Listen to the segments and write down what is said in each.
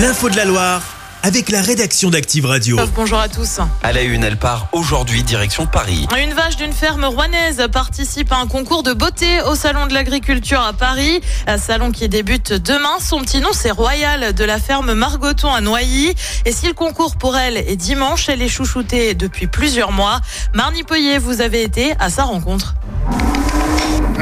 L'info de la Loire avec la rédaction d'Active Radio. Bonjour à tous. À la une, elle part aujourd'hui direction Paris. Une vache d'une ferme rouennaise participe à un concours de beauté au Salon de l'Agriculture à Paris. Un salon qui débute demain. Son petit nom, c'est Royal de la ferme Margoton à Noilly. Et si le concours pour elle est dimanche, elle est chouchoutée depuis plusieurs mois. Marnie Poyer, vous avez été à sa rencontre.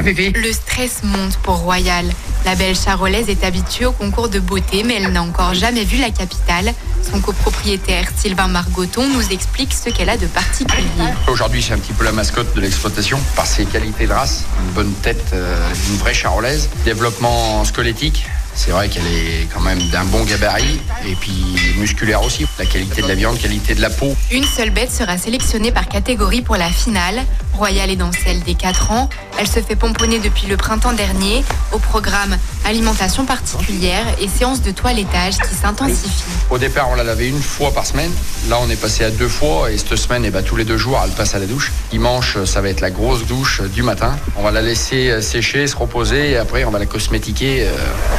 Le stress monte pour Royal. La belle charolaise est habituée au concours de beauté, mais elle n'a encore jamais vu la capitale. Son copropriétaire Sylvain Margoton nous explique ce qu'elle a de particulier. Aujourd'hui, c'est un petit peu la mascotte de l'exploitation par ses qualités de race, une bonne tête, euh, une vraie charolaise, développement squelettique. C'est vrai qu'elle est quand même d'un bon gabarit et puis musculaire aussi. La qualité de la viande, qualité de la peau. Une seule bête sera sélectionnée par catégorie pour la finale. Royal est dans celle des 4 ans. Elle se fait pomponner depuis le printemps dernier. Au programme, alimentation particulière et séance de toilettage qui s'intensifie. Au départ, on la lavait une fois par semaine. Là, on est passé à deux fois et cette semaine, eh ben, tous les deux jours, elle passe à la douche. Dimanche, ça va être la grosse douche du matin. On va la laisser euh, sécher, se reposer et après, on va la cosmétiquer. Euh,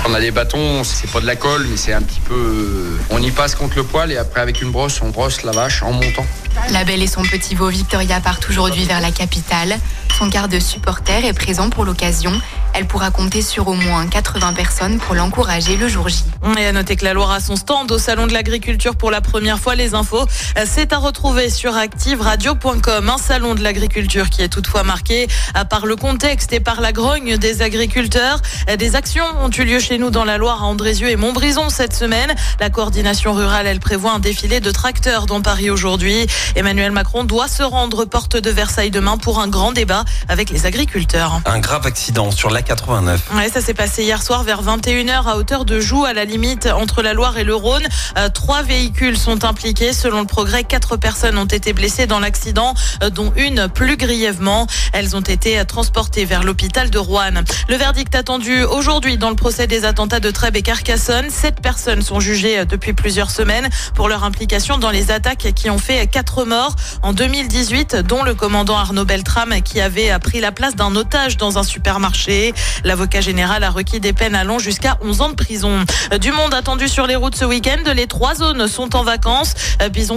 on a des bâtons, c'est pas de la colle, mais c'est un petit peu. Euh, on y passe contre le poil et après, avec une brosse, on brosse la vache en montant. La belle et son petit veau Victoria partent aujourd'hui vers la capitale capitale. Son quart de supporter est présent pour l'occasion. Elle pourra compter sur au moins 80 personnes pour l'encourager le jour J. Et à noter que la Loire a son stand au Salon de l'Agriculture pour la première fois. Les infos, c'est à retrouver sur activeradio.com. Un salon de l'agriculture qui est toutefois marqué par le contexte et par la grogne des agriculteurs. Des actions ont eu lieu chez nous dans la Loire à Andrézieux et Montbrison cette semaine. La coordination rurale, elle prévoit un défilé de tracteurs dans Paris aujourd'hui. Emmanuel Macron doit se rendre porte de Versailles demain pour un grand débat avec les agriculteurs. Un grave accident sur la 89. Ouais, ça s'est passé hier soir vers 21h à hauteur de Joux, à la limite entre la Loire et le Rhône. Euh, trois véhicules sont impliqués. Selon le progrès, quatre personnes ont été blessées dans l'accident, euh, dont une plus grièvement. Elles ont été transportées vers l'hôpital de Rouen. Le verdict attendu aujourd'hui dans le procès des attentats de Trèbes et Carcassonne. Sept personnes sont jugées euh, depuis plusieurs semaines pour leur implication dans les attaques qui ont fait quatre morts en 2018, dont le commandant Arnaud Beltrame qui avait pris la place d'un otage dans un supermarché. L'avocat général a requis des peines allant jusqu'à 11 ans de prison. Du monde attendu sur les routes ce week-end. Les trois zones sont en vacances. Bison,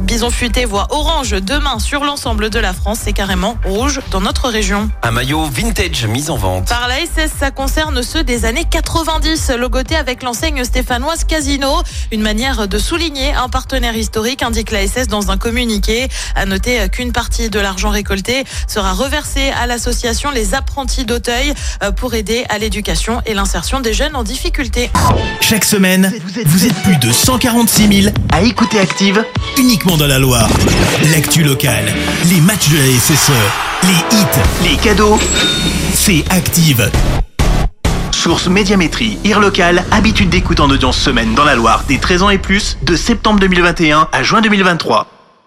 Bison futé voit orange demain sur l'ensemble de la France. C'est carrément rouge dans notre région. Un maillot vintage mis en vente. Par la SS, ça concerne ceux des années 90. Logoté avec l'enseigne stéphanoise Casino. Une manière de souligner un partenaire historique, indique la SS dans un communiqué. À noter qu'une partie de l'argent récolté sera reversée à l'association Les Apprentis d'Auteuil pour aider à l'éducation et l'insertion des jeunes en difficulté. Chaque semaine, vous êtes plus de 146 000 à écouter Active uniquement dans la Loire. L'actu locale, les matchs de la SSE, les hits, les cadeaux, c'est Active. Source Médiamétrie, IR local, habitude d'écoute en audience semaine dans la Loire des 13 ans et plus, de septembre 2021 à juin 2023.